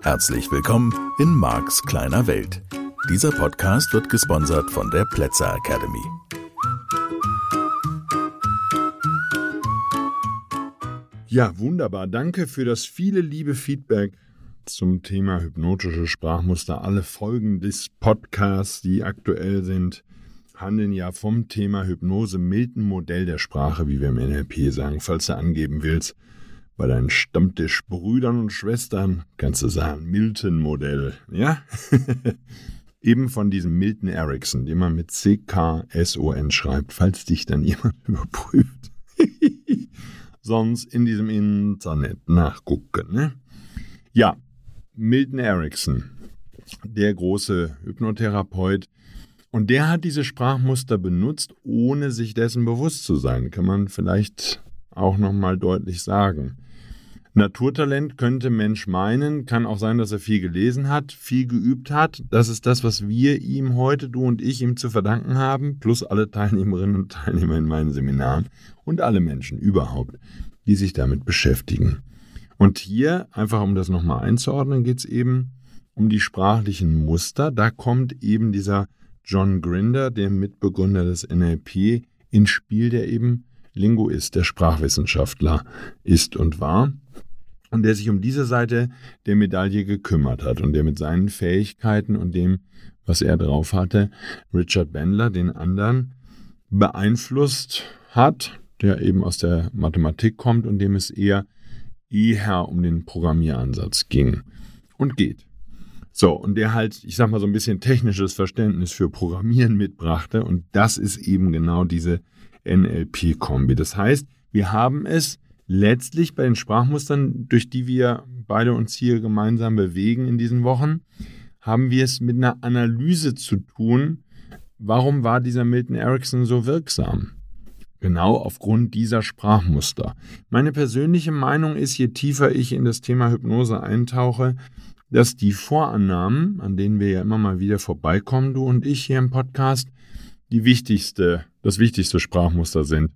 Herzlich willkommen in Marks kleiner Welt. Dieser Podcast wird gesponsert von der Plätzer Academy. Ja, wunderbar. Danke für das viele liebe Feedback zum Thema hypnotische Sprachmuster. Alle Folgen des Podcasts, die aktuell sind, handeln ja vom Thema Hypnose, milden Modell der Sprache, wie wir im NLP sagen. Falls du angeben willst, bei deinen Stammtischbrüdern und Schwestern kannst du sagen Milton-Modell, ja? Eben von diesem Milton Erickson, den man mit C-K-S-O-N schreibt, falls dich dann jemand überprüft. Sonst in diesem Internet nachgucken, ne? Ja, Milton Erickson, der große Hypnotherapeut, und der hat diese Sprachmuster benutzt, ohne sich dessen bewusst zu sein, kann man vielleicht auch nochmal deutlich sagen. Naturtalent könnte Mensch meinen, kann auch sein, dass er viel gelesen hat, viel geübt hat. Das ist das, was wir ihm heute, du und ich, ihm zu verdanken haben, plus alle Teilnehmerinnen und Teilnehmer in meinen Seminaren und alle Menschen überhaupt, die sich damit beschäftigen. Und hier, einfach um das nochmal einzuordnen, geht es eben um die sprachlichen Muster. Da kommt eben dieser John Grinder, der Mitbegründer des NLP, ins Spiel, der eben Linguist, der Sprachwissenschaftler ist und war und der sich um diese Seite der Medaille gekümmert hat und der mit seinen Fähigkeiten und dem, was er drauf hatte, Richard Bandler, den anderen, beeinflusst hat, der eben aus der Mathematik kommt und dem es eher eher um den Programmieransatz ging und geht. So, und der halt, ich sag mal, so ein bisschen technisches Verständnis für Programmieren mitbrachte und das ist eben genau diese NLP-Kombi. Das heißt, wir haben es letztlich bei den Sprachmustern, durch die wir beide uns hier gemeinsam bewegen in diesen Wochen, haben wir es mit einer Analyse zu tun. Warum war dieser Milton Erickson so wirksam? Genau aufgrund dieser Sprachmuster. Meine persönliche Meinung ist, je tiefer ich in das Thema Hypnose eintauche, dass die Vorannahmen, an denen wir ja immer mal wieder vorbeikommen, du und ich hier im Podcast, die wichtigste, das wichtigste Sprachmuster sind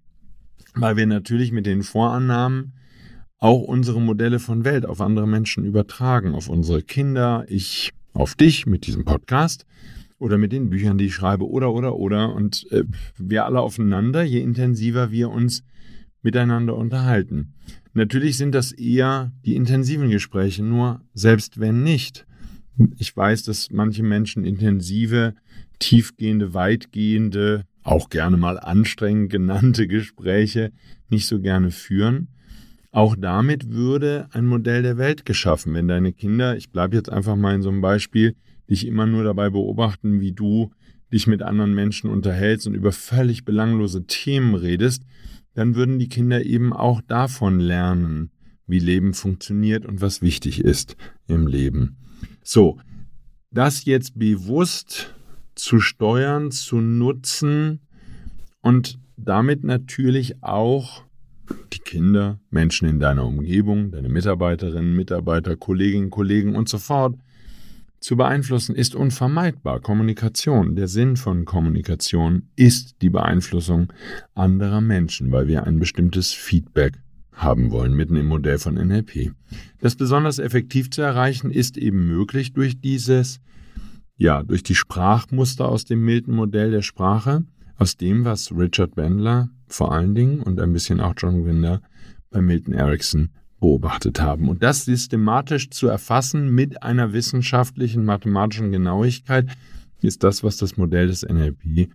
weil wir natürlich mit den Vorannahmen auch unsere Modelle von Welt auf andere Menschen übertragen, auf unsere Kinder, ich auf dich mit diesem Podcast oder mit den Büchern, die ich schreibe oder oder oder und äh, wir alle aufeinander, je intensiver wir uns miteinander unterhalten. Natürlich sind das eher die intensiven Gespräche, nur selbst wenn nicht. Ich weiß, dass manche Menschen intensive, tiefgehende, weitgehende auch gerne mal anstrengend genannte Gespräche nicht so gerne führen. Auch damit würde ein Modell der Welt geschaffen, wenn deine Kinder, ich bleibe jetzt einfach mal in so einem Beispiel, dich immer nur dabei beobachten, wie du dich mit anderen Menschen unterhältst und über völlig belanglose Themen redest, dann würden die Kinder eben auch davon lernen, wie Leben funktioniert und was wichtig ist im Leben. So, das jetzt bewusst zu steuern, zu nutzen und damit natürlich auch die Kinder, Menschen in deiner Umgebung, deine Mitarbeiterinnen, Mitarbeiter, Kolleginnen, Kollegen und so fort zu beeinflussen, ist unvermeidbar. Kommunikation, der Sinn von Kommunikation ist die Beeinflussung anderer Menschen, weil wir ein bestimmtes Feedback haben wollen, mitten im Modell von NLP. Das besonders effektiv zu erreichen ist eben möglich durch dieses ja, durch die Sprachmuster aus dem milden Modell der Sprache, aus dem, was Richard Bandler vor allen Dingen und ein bisschen auch John Winder bei Milton Erickson beobachtet haben. Und das systematisch zu erfassen mit einer wissenschaftlichen mathematischen Genauigkeit ist das, was das Modell des NLP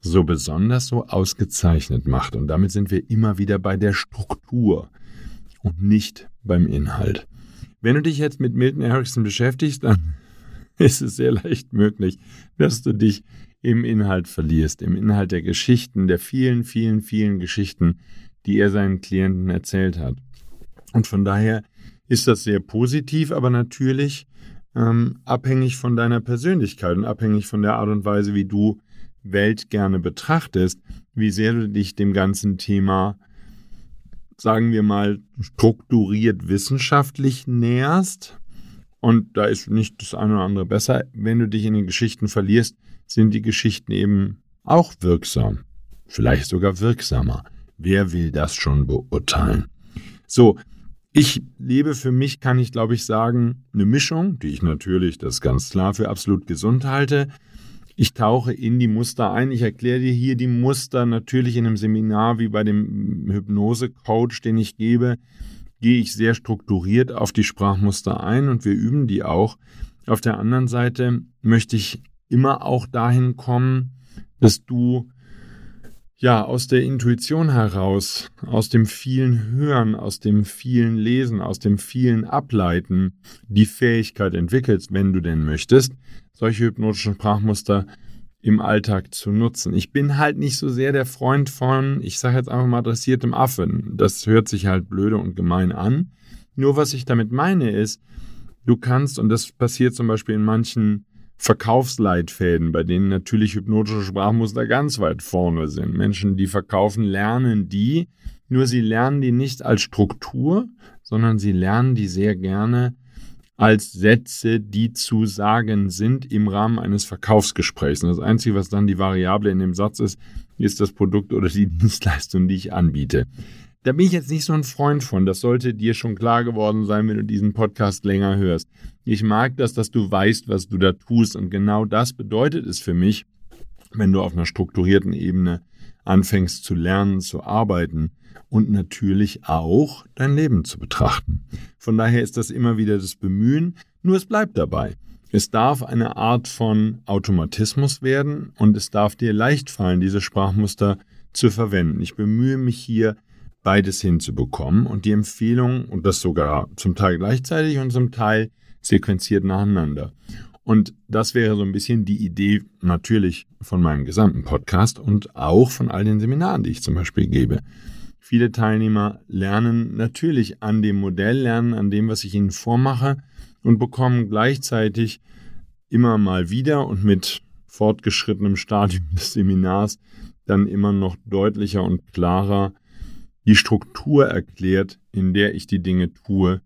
so besonders so ausgezeichnet macht. Und damit sind wir immer wieder bei der Struktur und nicht beim Inhalt. Wenn du dich jetzt mit Milton Erickson beschäftigst, dann ist es sehr leicht möglich, dass du dich im Inhalt verlierst, im Inhalt der Geschichten, der vielen, vielen, vielen Geschichten, die er seinen Klienten erzählt hat. Und von daher ist das sehr positiv, aber natürlich ähm, abhängig von deiner Persönlichkeit und abhängig von der Art und Weise, wie du Welt gerne betrachtest, wie sehr du dich dem ganzen Thema, sagen wir mal, strukturiert wissenschaftlich näherst und da ist nicht das eine oder andere besser. Wenn du dich in den Geschichten verlierst, sind die Geschichten eben auch wirksam. vielleicht sogar wirksamer. Wer will das schon beurteilen? So, ich lebe für mich, kann ich glaube ich sagen, eine Mischung, die ich natürlich, das ist ganz klar, für absolut gesund halte. Ich tauche in die Muster ein. Ich erkläre dir hier die Muster natürlich in einem Seminar wie bei dem Hypnose-Coach, den ich gebe, gehe ich sehr strukturiert auf die Sprachmuster ein und wir üben die auch. Auf der anderen Seite möchte ich immer auch dahin kommen, dass du ja aus der Intuition heraus, aus dem vielen Hören, aus dem vielen Lesen, aus dem vielen Ableiten die Fähigkeit entwickelst, wenn du denn möchtest, solche hypnotischen Sprachmuster im Alltag zu nutzen. Ich bin halt nicht so sehr der Freund von, ich sage jetzt einfach mal dressiertem Affen. Das hört sich halt blöde und gemein an. Nur was ich damit meine ist, du kannst, und das passiert zum Beispiel in manchen Verkaufsleitfäden, bei denen natürlich hypnotische Sprachmuster ganz weit vorne sind. Menschen, die verkaufen, lernen die, nur sie lernen die nicht als Struktur, sondern sie lernen die sehr gerne als Sätze, die zu sagen sind im Rahmen eines Verkaufsgesprächs. Und das Einzige, was dann die Variable in dem Satz ist, ist das Produkt oder die Dienstleistung, die ich anbiete. Da bin ich jetzt nicht so ein Freund von. Das sollte dir schon klar geworden sein, wenn du diesen Podcast länger hörst. Ich mag das, dass du weißt, was du da tust. Und genau das bedeutet es für mich, wenn du auf einer strukturierten Ebene anfängst zu lernen, zu arbeiten und natürlich auch dein Leben zu betrachten. Von daher ist das immer wieder das Bemühen, nur es bleibt dabei. Es darf eine Art von Automatismus werden und es darf dir leicht fallen, diese Sprachmuster zu verwenden. Ich bemühe mich hier, beides hinzubekommen und die Empfehlung, und das sogar zum Teil gleichzeitig und zum Teil sequenziert nacheinander. Und das wäre so ein bisschen die Idee natürlich von meinem gesamten Podcast und auch von all den Seminaren, die ich zum Beispiel gebe. Viele Teilnehmer lernen natürlich an dem Modell, lernen an dem, was ich ihnen vormache und bekommen gleichzeitig immer mal wieder und mit fortgeschrittenem Stadium des Seminars dann immer noch deutlicher und klarer die Struktur erklärt, in der ich die Dinge tue,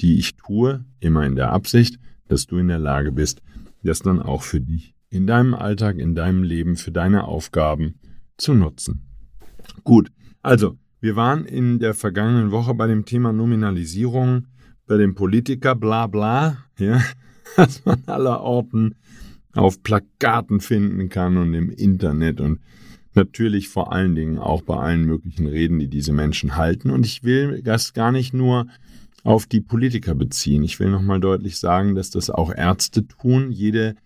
die ich tue, immer in der Absicht, dass du in der Lage bist, das dann auch für dich in deinem Alltag, in deinem Leben, für deine Aufgaben zu nutzen. Gut, also wir waren in der vergangenen Woche bei dem Thema Nominalisierung, bei dem Politiker bla bla, ja, das man aller Orten auf Plakaten finden kann und im Internet und Natürlich vor allen Dingen auch bei allen möglichen Reden, die diese Menschen halten. Und ich will das gar nicht nur auf die Politiker beziehen. Ich will nochmal deutlich sagen, dass das auch Ärzte tun. Jede,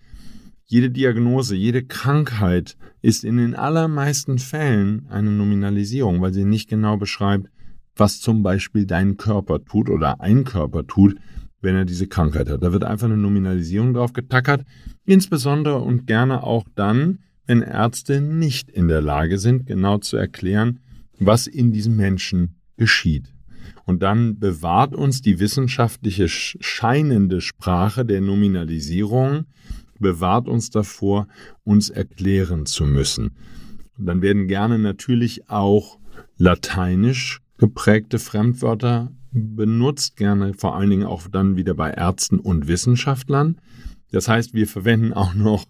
jede Diagnose, jede Krankheit ist in den allermeisten Fällen eine Nominalisierung, weil sie nicht genau beschreibt, was zum Beispiel dein Körper tut oder ein Körper tut, wenn er diese Krankheit hat. Da wird einfach eine Nominalisierung drauf getackert, insbesondere und gerne auch dann, wenn Ärzte nicht in der Lage sind, genau zu erklären, was in diesem Menschen geschieht. Und dann bewahrt uns die wissenschaftliche scheinende Sprache der Nominalisierung, bewahrt uns davor, uns erklären zu müssen. Und dann werden gerne natürlich auch lateinisch geprägte Fremdwörter benutzt, gerne vor allen Dingen auch dann wieder bei Ärzten und Wissenschaftlern. Das heißt, wir verwenden auch noch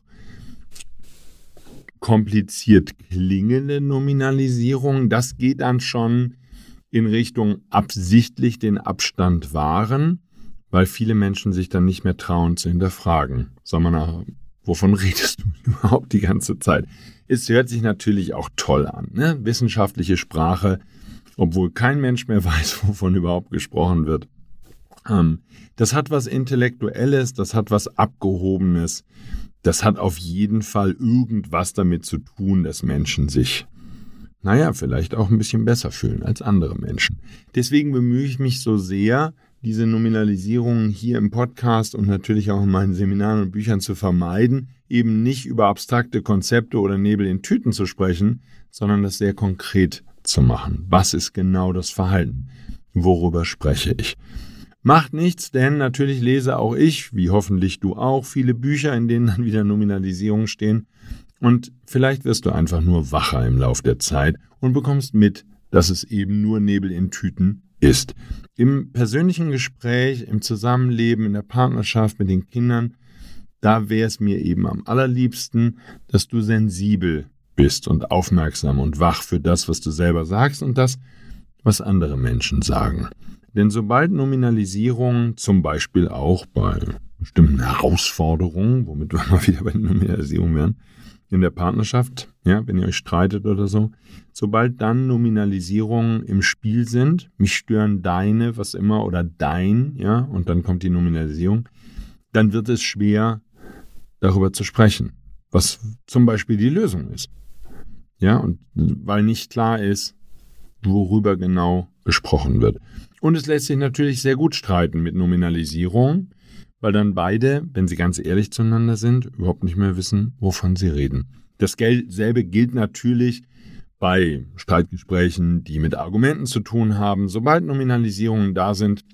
kompliziert klingende Nominalisierung. Das geht dann schon in Richtung absichtlich den Abstand wahren, weil viele Menschen sich dann nicht mehr trauen zu hinterfragen. Sag mal wovon redest du überhaupt die ganze Zeit? Es hört sich natürlich auch toll an, ne? Wissenschaftliche Sprache, obwohl kein Mensch mehr weiß, wovon überhaupt gesprochen wird. Ähm, das hat was Intellektuelles, das hat was Abgehobenes das hat auf jeden Fall irgendwas damit zu tun, dass Menschen sich, naja, vielleicht auch ein bisschen besser fühlen als andere Menschen. Deswegen bemühe ich mich so sehr, diese Nominalisierungen hier im Podcast und natürlich auch in meinen Seminaren und Büchern zu vermeiden, eben nicht über abstrakte Konzepte oder Nebel in Tüten zu sprechen, sondern das sehr konkret zu machen. Was ist genau das Verhalten? Worüber spreche ich? Macht nichts, denn natürlich lese auch ich, wie hoffentlich du auch, viele Bücher, in denen dann wieder Nominalisierungen stehen. Und vielleicht wirst du einfach nur wacher im Lauf der Zeit und bekommst mit, dass es eben nur Nebel in Tüten ist. Im persönlichen Gespräch, im Zusammenleben, in der Partnerschaft mit den Kindern, da wäre es mir eben am allerliebsten, dass du sensibel bist und aufmerksam und wach für das, was du selber sagst und das, was andere Menschen sagen. Denn sobald Nominalisierung zum Beispiel auch bei bestimmten Herausforderungen, womit wir mal wieder bei der Nominalisierung wären, in der Partnerschaft, ja, wenn ihr euch streitet oder so, sobald dann Nominalisierungen im Spiel sind, mich stören deine, was immer, oder dein, ja, und dann kommt die Nominalisierung, dann wird es schwer, darüber zu sprechen, was zum Beispiel die Lösung ist. Ja, und weil nicht klar ist, worüber genau gesprochen wird. Und es lässt sich natürlich sehr gut streiten mit Nominalisierung, weil dann beide, wenn sie ganz ehrlich zueinander sind, überhaupt nicht mehr wissen, wovon sie reden. Dasselbe gilt natürlich bei Streitgesprächen, die mit Argumenten zu tun haben. Sobald Nominalisierungen da sind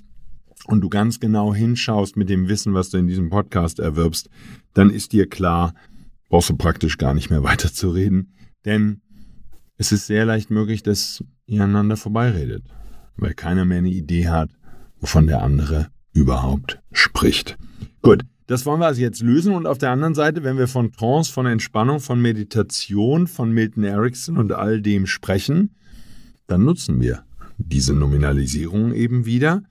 und du ganz genau hinschaust mit dem Wissen, was du in diesem Podcast erwirbst, dann ist dir klar, brauchst du praktisch gar nicht mehr weiterzureden, denn es ist sehr leicht möglich, dass ihr aneinander vorbeiredet, weil keiner mehr eine Idee hat, wovon der andere überhaupt spricht. Gut, das wollen wir also jetzt lösen. Und auf der anderen Seite, wenn wir von Trance, von Entspannung, von Meditation, von Milton Erickson und all dem sprechen, dann nutzen wir diese Nominalisierung eben wieder,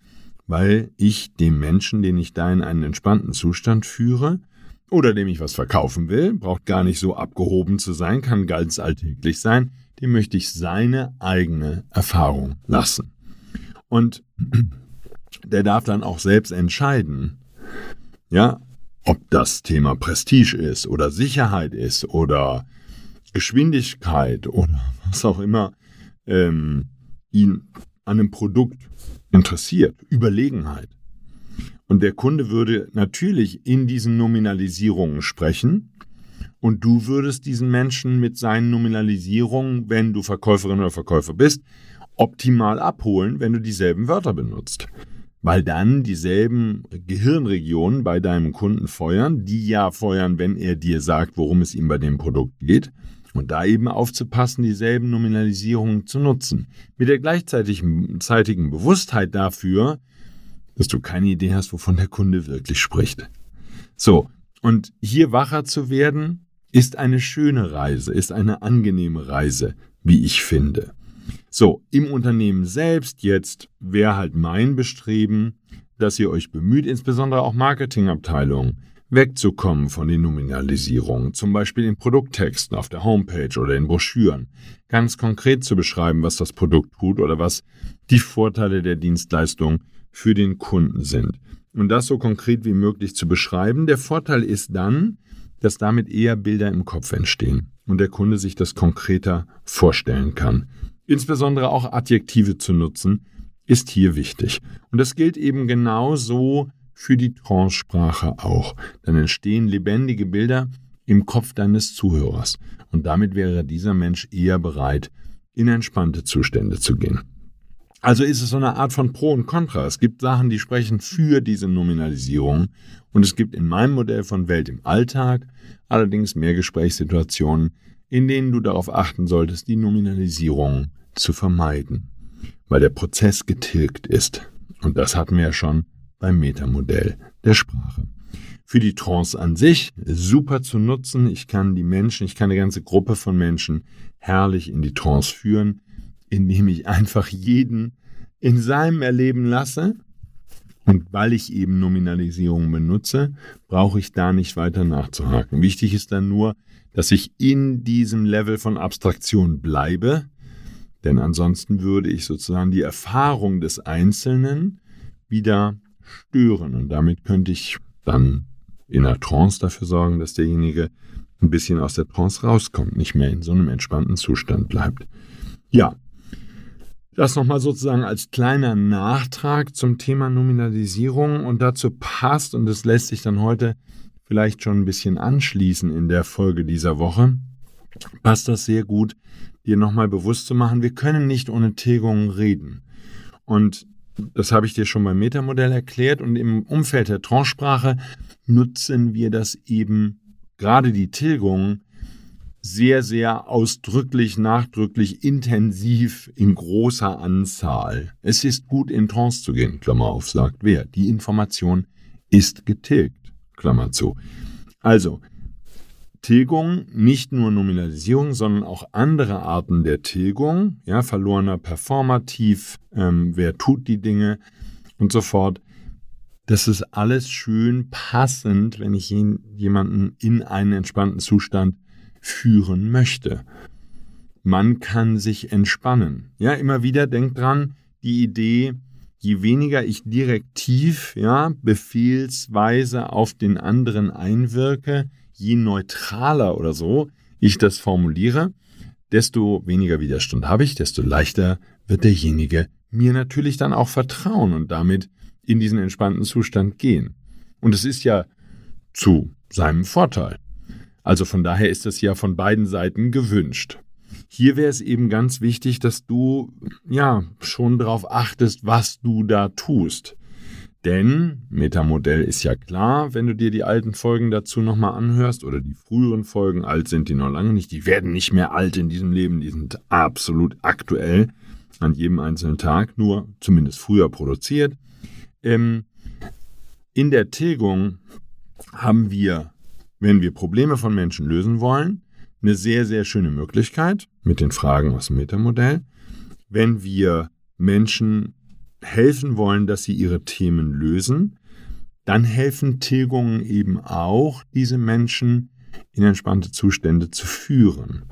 weil ich dem Menschen, den ich da in einen entspannten Zustand führe, oder dem ich was verkaufen will, braucht gar nicht so abgehoben zu sein, kann ganz alltäglich sein, dem möchte ich seine eigene Erfahrung lassen. Und der darf dann auch selbst entscheiden, ja, ob das Thema Prestige ist oder Sicherheit ist oder Geschwindigkeit oder was auch immer ähm, ihn an einem Produkt interessiert, Überlegenheit. Und der Kunde würde natürlich in diesen Nominalisierungen sprechen und du würdest diesen Menschen mit seinen Nominalisierungen, wenn du Verkäuferin oder Verkäufer bist, optimal abholen, wenn du dieselben Wörter benutzt weil dann dieselben Gehirnregionen bei deinem Kunden feuern, die ja feuern, wenn er dir sagt, worum es ihm bei dem Produkt geht. Und da eben aufzupassen, dieselben Nominalisierungen zu nutzen. Mit der gleichzeitigen Bewusstheit dafür, dass du keine Idee hast, wovon der Kunde wirklich spricht. So, und hier wacher zu werden, ist eine schöne Reise, ist eine angenehme Reise, wie ich finde. So, im Unternehmen selbst jetzt wäre halt mein Bestreben, dass ihr euch bemüht, insbesondere auch Marketingabteilungen, wegzukommen von den Nominalisierungen, zum Beispiel in Produkttexten auf der Homepage oder in Broschüren, ganz konkret zu beschreiben, was das Produkt tut oder was die Vorteile der Dienstleistung für den Kunden sind. Und das so konkret wie möglich zu beschreiben. Der Vorteil ist dann, dass damit eher Bilder im Kopf entstehen und der Kunde sich das konkreter vorstellen kann. Insbesondere auch Adjektive zu nutzen, ist hier wichtig. Und das gilt eben genauso für die Trance-Sprache auch. Dann entstehen lebendige Bilder im Kopf deines Zuhörers. Und damit wäre dieser Mensch eher bereit, in entspannte Zustände zu gehen. Also ist es so eine Art von Pro und Contra. Es gibt Sachen, die sprechen für diese Nominalisierung. Und es gibt in meinem Modell von Welt im Alltag allerdings mehr Gesprächssituationen, in denen du darauf achten solltest, die Nominalisierung zu vermeiden, weil der Prozess getilgt ist. Und das hatten wir ja schon beim Metamodell der Sprache. Für die Trance an sich super zu nutzen. Ich kann die Menschen, ich kann eine ganze Gruppe von Menschen herrlich in die Trance führen, indem ich einfach jeden in seinem Erleben lasse. Und weil ich eben Nominalisierung benutze, brauche ich da nicht weiter nachzuhaken. Wichtig ist dann nur, dass ich in diesem Level von Abstraktion bleibe, denn ansonsten würde ich sozusagen die Erfahrung des Einzelnen wieder stören. Und damit könnte ich dann in der Trance dafür sorgen, dass derjenige ein bisschen aus der Trance rauskommt, nicht mehr in so einem entspannten Zustand bleibt. Ja, das nochmal sozusagen als kleiner Nachtrag zum Thema Nominalisierung. Und dazu passt, und das lässt sich dann heute vielleicht schon ein bisschen anschließen in der Folge dieser Woche, passt das sehr gut, dir nochmal bewusst zu machen, wir können nicht ohne Tilgung reden. Und das habe ich dir schon beim Metamodell erklärt und im Umfeld der Transsprache nutzen wir das eben, gerade die Tilgung, sehr, sehr ausdrücklich, nachdrücklich, intensiv in großer Anzahl. Es ist gut, in Trance zu gehen, Klammer auf, sagt wer. Die Information ist getilgt. Klammer zu. Also, Tilgung, nicht nur Nominalisierung, sondern auch andere Arten der Tilgung, ja, verlorener Performativ, ähm, wer tut die Dinge und so fort. Das ist alles schön passend, wenn ich jemanden in einen entspannten Zustand führen möchte. Man kann sich entspannen. Ja, immer wieder denkt dran, die Idee, je weniger ich direktiv, ja, befehlsweise auf den anderen einwirke, je neutraler oder so ich das formuliere, desto weniger Widerstand habe ich, desto leichter wird derjenige mir natürlich dann auch vertrauen und damit in diesen entspannten Zustand gehen. Und es ist ja zu seinem Vorteil. Also von daher ist es ja von beiden Seiten gewünscht. Hier wäre es eben ganz wichtig, dass du ja schon darauf achtest, was du da tust. Denn Metamodell ist ja klar, wenn du dir die alten Folgen dazu nochmal anhörst oder die früheren Folgen, alt sind die noch lange nicht, die werden nicht mehr alt in diesem Leben, die sind absolut aktuell an jedem einzelnen Tag, nur zumindest früher produziert. Ähm, in der Tilgung haben wir, wenn wir Probleme von Menschen lösen wollen, eine sehr, sehr schöne Möglichkeit mit den Fragen aus dem Metamodell. Wenn wir Menschen helfen wollen, dass sie ihre Themen lösen, dann helfen Tilgungen eben auch, diese Menschen in entspannte Zustände zu führen.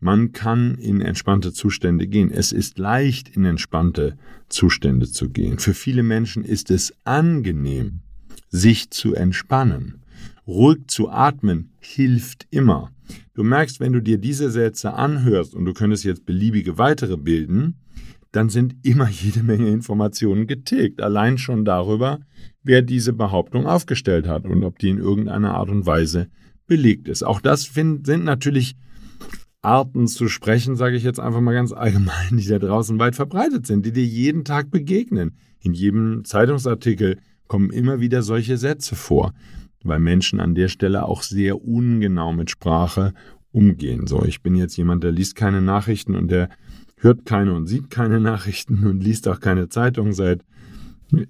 Man kann in entspannte Zustände gehen. Es ist leicht, in entspannte Zustände zu gehen. Für viele Menschen ist es angenehm, sich zu entspannen. Ruhig zu atmen hilft immer. Du merkst, wenn du dir diese Sätze anhörst und du könntest jetzt beliebige weitere bilden, dann sind immer jede Menge Informationen getilgt, allein schon darüber, wer diese Behauptung aufgestellt hat und ob die in irgendeiner Art und Weise belegt ist. Auch das sind natürlich Arten zu sprechen, sage ich jetzt einfach mal ganz allgemein, die da draußen weit verbreitet sind, die dir jeden Tag begegnen. In jedem Zeitungsartikel kommen immer wieder solche Sätze vor weil Menschen an der Stelle auch sehr ungenau mit Sprache umgehen. So, ich bin jetzt jemand, der liest keine Nachrichten und der hört keine und sieht keine Nachrichten und liest auch keine Zeitung seit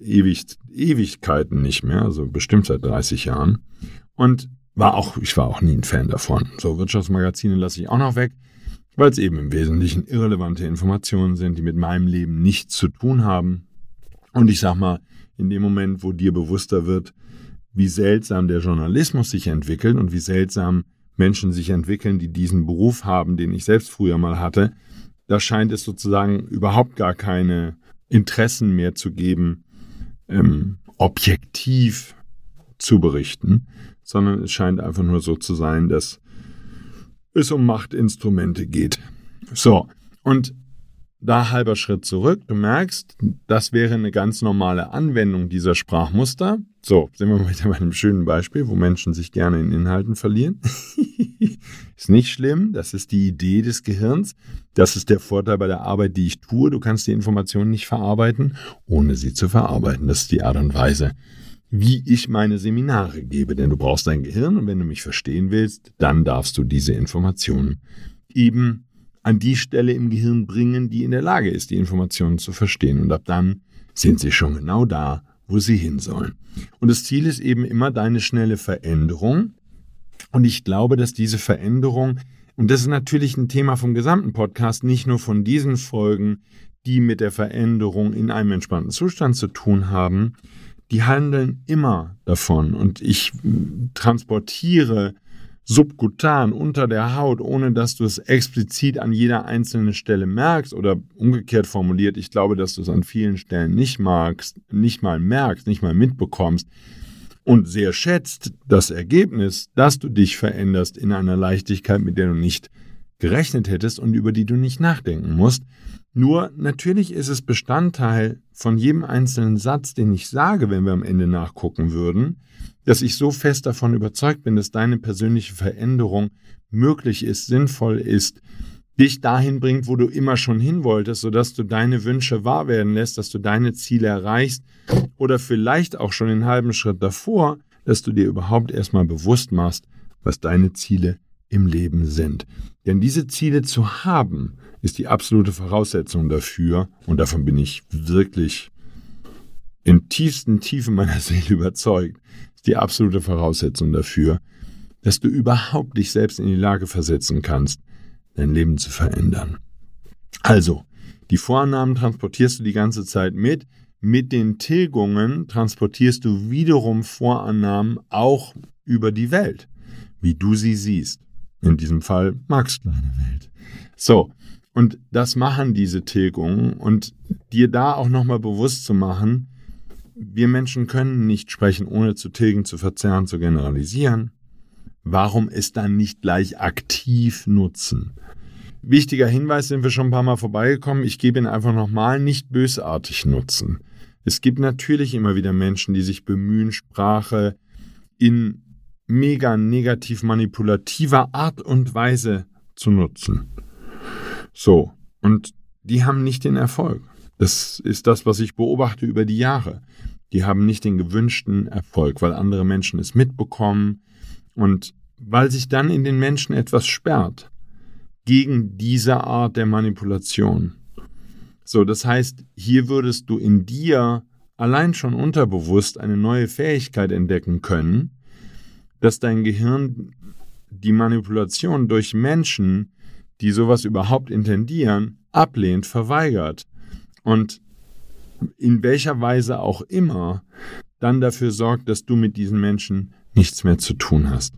ewig, Ewigkeiten nicht mehr, also bestimmt seit 30 Jahren. Und war auch, ich war auch nie ein Fan davon. So, Wirtschaftsmagazine lasse ich auch noch weg, weil es eben im Wesentlichen irrelevante Informationen sind, die mit meinem Leben nichts zu tun haben. Und ich sag mal, in dem Moment, wo dir bewusster wird, wie seltsam der Journalismus sich entwickelt und wie seltsam Menschen sich entwickeln, die diesen Beruf haben, den ich selbst früher mal hatte, da scheint es sozusagen überhaupt gar keine Interessen mehr zu geben, ähm, objektiv zu berichten, sondern es scheint einfach nur so zu sein, dass es um Machtinstrumente geht. So, und da halber Schritt zurück. Du merkst, das wäre eine ganz normale Anwendung dieser Sprachmuster. So, sind wir wieder bei einem schönen Beispiel, wo Menschen sich gerne in Inhalten verlieren. ist nicht schlimm, das ist die Idee des Gehirns. Das ist der Vorteil bei der Arbeit, die ich tue. Du kannst die Informationen nicht verarbeiten, ohne sie zu verarbeiten. Das ist die Art und Weise, wie ich meine Seminare gebe. Denn du brauchst dein Gehirn und wenn du mich verstehen willst, dann darfst du diese Informationen eben an die Stelle im Gehirn bringen, die in der Lage ist, die Informationen zu verstehen. Und ab dann sind sie schon genau da, wo sie hin sollen. Und das Ziel ist eben immer deine schnelle Veränderung. Und ich glaube, dass diese Veränderung, und das ist natürlich ein Thema vom gesamten Podcast, nicht nur von diesen Folgen, die mit der Veränderung in einem entspannten Zustand zu tun haben, die handeln immer davon. Und ich transportiere subkutan unter der Haut, ohne dass du es explizit an jeder einzelnen Stelle merkst oder umgekehrt formuliert, ich glaube, dass du es an vielen Stellen nicht magst, nicht mal merkst, nicht mal mitbekommst und sehr schätzt das Ergebnis, dass du dich veränderst in einer Leichtigkeit, mit der du nicht gerechnet hättest und über die du nicht nachdenken musst. Nur natürlich ist es Bestandteil von jedem einzelnen Satz, den ich sage, wenn wir am Ende nachgucken würden, dass ich so fest davon überzeugt bin, dass deine persönliche Veränderung möglich ist, sinnvoll ist, dich dahin bringt, wo du immer schon hin wolltest, sodass du deine Wünsche wahr werden lässt, dass du deine Ziele erreichst oder vielleicht auch schon den halben Schritt davor, dass du dir überhaupt erstmal bewusst machst, was deine Ziele im Leben sind. Denn diese Ziele zu haben, ist die absolute Voraussetzung dafür, und davon bin ich wirklich im tiefsten Tiefen meiner Seele überzeugt, ist die absolute Voraussetzung dafür, dass du überhaupt dich selbst in die Lage versetzen kannst, dein Leben zu verändern. Also, die Vorannahmen transportierst du die ganze Zeit mit. Mit den Tilgungen transportierst du wiederum Vorannahmen auch über die Welt, wie du sie siehst. In diesem Fall Max kleine Welt. So, und das machen diese Tilgungen und dir da auch nochmal bewusst zu machen, wir Menschen können nicht sprechen, ohne zu tilgen, zu verzerren, zu generalisieren. Warum es dann nicht gleich aktiv nutzen? Wichtiger Hinweis, sind wir schon ein paar Mal vorbeigekommen. Ich gebe ihn einfach nochmal nicht bösartig nutzen. Es gibt natürlich immer wieder Menschen, die sich bemühen, Sprache in mega negativ manipulativer Art und Weise zu nutzen. So, und die haben nicht den Erfolg. Das ist das, was ich beobachte über die Jahre. Die haben nicht den gewünschten Erfolg, weil andere Menschen es mitbekommen und weil sich dann in den Menschen etwas sperrt gegen diese Art der Manipulation. So, das heißt, hier würdest du in dir allein schon unterbewusst eine neue Fähigkeit entdecken können, dass dein Gehirn die Manipulation durch Menschen, die sowas überhaupt intendieren, ablehnt, verweigert und in welcher Weise auch immer dann dafür sorgt, dass du mit diesen Menschen nichts mehr zu tun hast.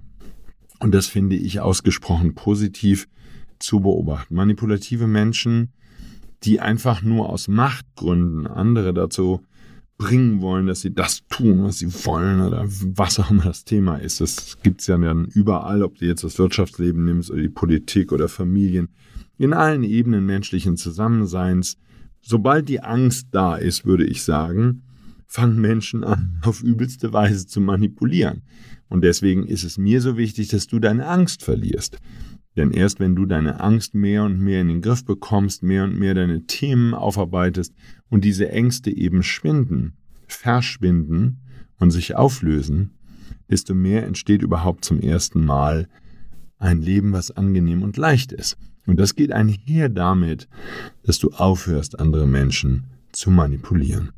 Und das finde ich ausgesprochen positiv zu beobachten. Manipulative Menschen, die einfach nur aus Machtgründen andere dazu bringen wollen, dass sie das tun, was sie wollen oder was auch immer das Thema ist. Das gibt es ja dann überall, ob du jetzt das Wirtschaftsleben nimmst oder die Politik oder Familien, in allen Ebenen menschlichen Zusammenseins. Sobald die Angst da ist, würde ich sagen, fangen Menschen an, auf übelste Weise zu manipulieren. Und deswegen ist es mir so wichtig, dass du deine Angst verlierst. Denn erst wenn du deine Angst mehr und mehr in den Griff bekommst, mehr und mehr deine Themen aufarbeitest und diese Ängste eben schwinden, verschwinden und sich auflösen, desto mehr entsteht überhaupt zum ersten Mal ein Leben, was angenehm und leicht ist. Und das geht einher damit, dass du aufhörst, andere Menschen zu manipulieren.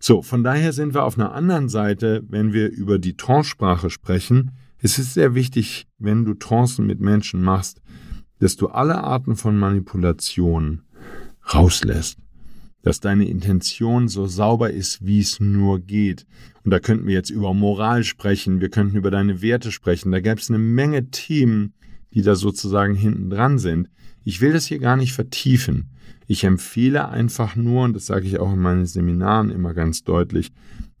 So, von daher sind wir auf einer anderen Seite, wenn wir über die Trance-Sprache sprechen, es ist sehr wichtig, wenn du Trancen mit Menschen machst, dass du alle Arten von Manipulation rauslässt. Dass deine Intention so sauber ist, wie es nur geht. Und da könnten wir jetzt über Moral sprechen, wir könnten über deine Werte sprechen. Da gäbe es eine Menge Themen, die da sozusagen hinten dran sind. Ich will das hier gar nicht vertiefen. Ich empfehle einfach nur, und das sage ich auch in meinen Seminaren immer ganz deutlich,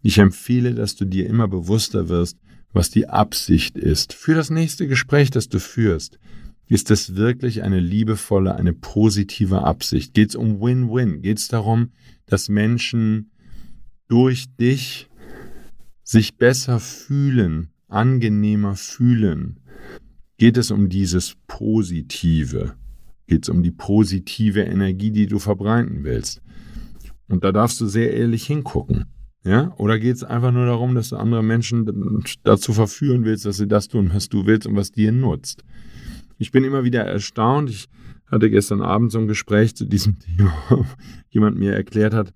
ich empfehle, dass du dir immer bewusster wirst, was die Absicht ist für das nächste Gespräch, das du führst. Ist das wirklich eine liebevolle, eine positive Absicht? Geht es um Win-Win? Geht es darum, dass Menschen durch dich sich besser fühlen, angenehmer fühlen? Geht es um dieses Positive? Geht es um die positive Energie, die du verbreiten willst? Und da darfst du sehr ehrlich hingucken. Ja? Oder geht es einfach nur darum, dass du andere Menschen dazu verführen willst, dass sie das tun, was du willst und was dir nutzt? Ich bin immer wieder erstaunt. Ich hatte gestern Abend so ein Gespräch zu diesem Thema, jemand mir erklärt hat,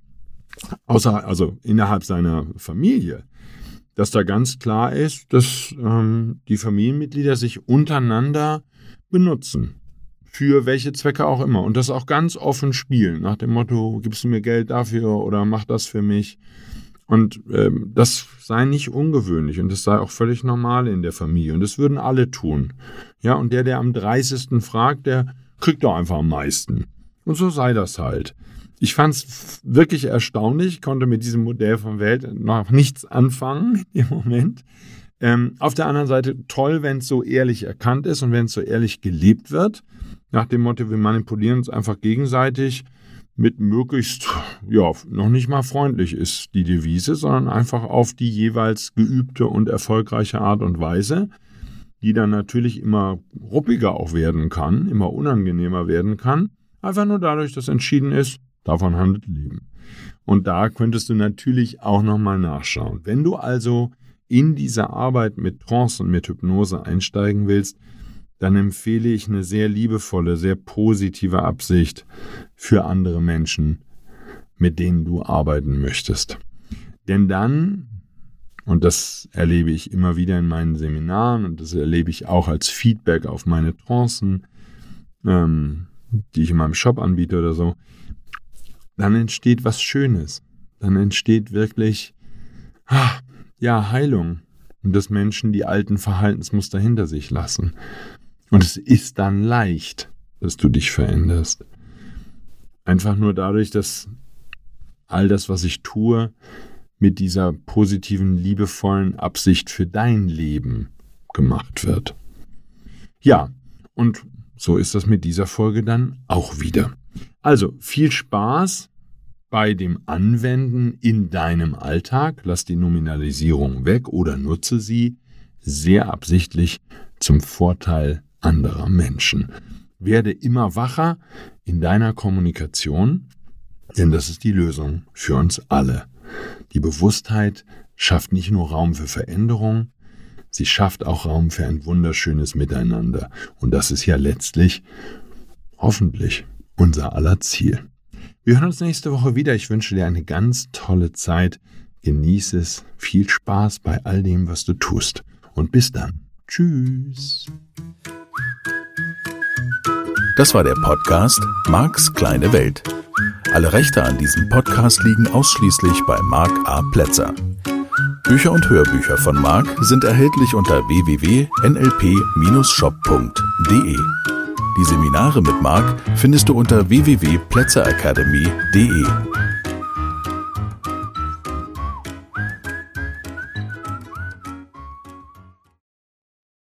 außer, also innerhalb seiner Familie, dass da ganz klar ist, dass ähm, die Familienmitglieder sich untereinander benutzen. Für welche Zwecke auch immer. Und das auch ganz offen spielen. Nach dem Motto, gibst du mir Geld dafür oder mach das für mich. Und ähm, das sei nicht ungewöhnlich und das sei auch völlig normal in der Familie. Und das würden alle tun. Ja, und der, der am 30. fragt, der kriegt doch einfach am meisten. Und so sei das halt. Ich fand es wirklich erstaunlich, konnte mit diesem Modell von Welt noch nichts anfangen im Moment. Ähm, auf der anderen Seite toll, wenn es so ehrlich erkannt ist und wenn es so ehrlich gelebt wird. Nach dem Motto, wir manipulieren uns einfach gegenseitig mit möglichst, ja, noch nicht mal freundlich ist die Devise, sondern einfach auf die jeweils geübte und erfolgreiche Art und Weise, die dann natürlich immer ruppiger auch werden kann, immer unangenehmer werden kann, einfach nur dadurch, dass entschieden ist, davon handelt Leben. Und da könntest du natürlich auch nochmal nachschauen. Wenn du also in diese Arbeit mit Trance und mit Hypnose einsteigen willst, dann empfehle ich eine sehr liebevolle, sehr positive Absicht für andere Menschen, mit denen du arbeiten möchtest. Denn dann Und das erlebe ich immer wieder in meinen Seminaren und das erlebe ich auch als Feedback auf meine Trancen, ähm, die ich in meinem Shop anbiete oder so. Dann entsteht was Schönes. Dann entsteht wirklich, ah, ja, Heilung. Und dass Menschen die alten Verhaltensmuster hinter sich lassen. Und es ist dann leicht, dass du dich veränderst. Einfach nur dadurch, dass all das, was ich tue, mit dieser positiven, liebevollen Absicht für dein Leben gemacht wird. Ja, und so ist das mit dieser Folge dann auch wieder. Also viel Spaß bei dem Anwenden in deinem Alltag. Lass die Nominalisierung weg oder nutze sie sehr absichtlich zum Vorteil anderer Menschen. Werde immer wacher in deiner Kommunikation, denn das ist die Lösung für uns alle. Die Bewusstheit schafft nicht nur Raum für Veränderung, sie schafft auch Raum für ein wunderschönes Miteinander. Und das ist ja letztlich, hoffentlich, unser aller Ziel. Wir hören uns nächste Woche wieder. Ich wünsche dir eine ganz tolle Zeit. Genieße es. Viel Spaß bei all dem, was du tust. Und bis dann. Tschüss. Das war der Podcast Marks kleine Welt. Alle Rechte an diesem Podcast liegen ausschließlich bei Marc A. Plätzer. Bücher und Hörbücher von Marc sind erhältlich unter www.nlp-shop.de. Die Seminare mit Marc findest du unter www.plätzeracademy.de.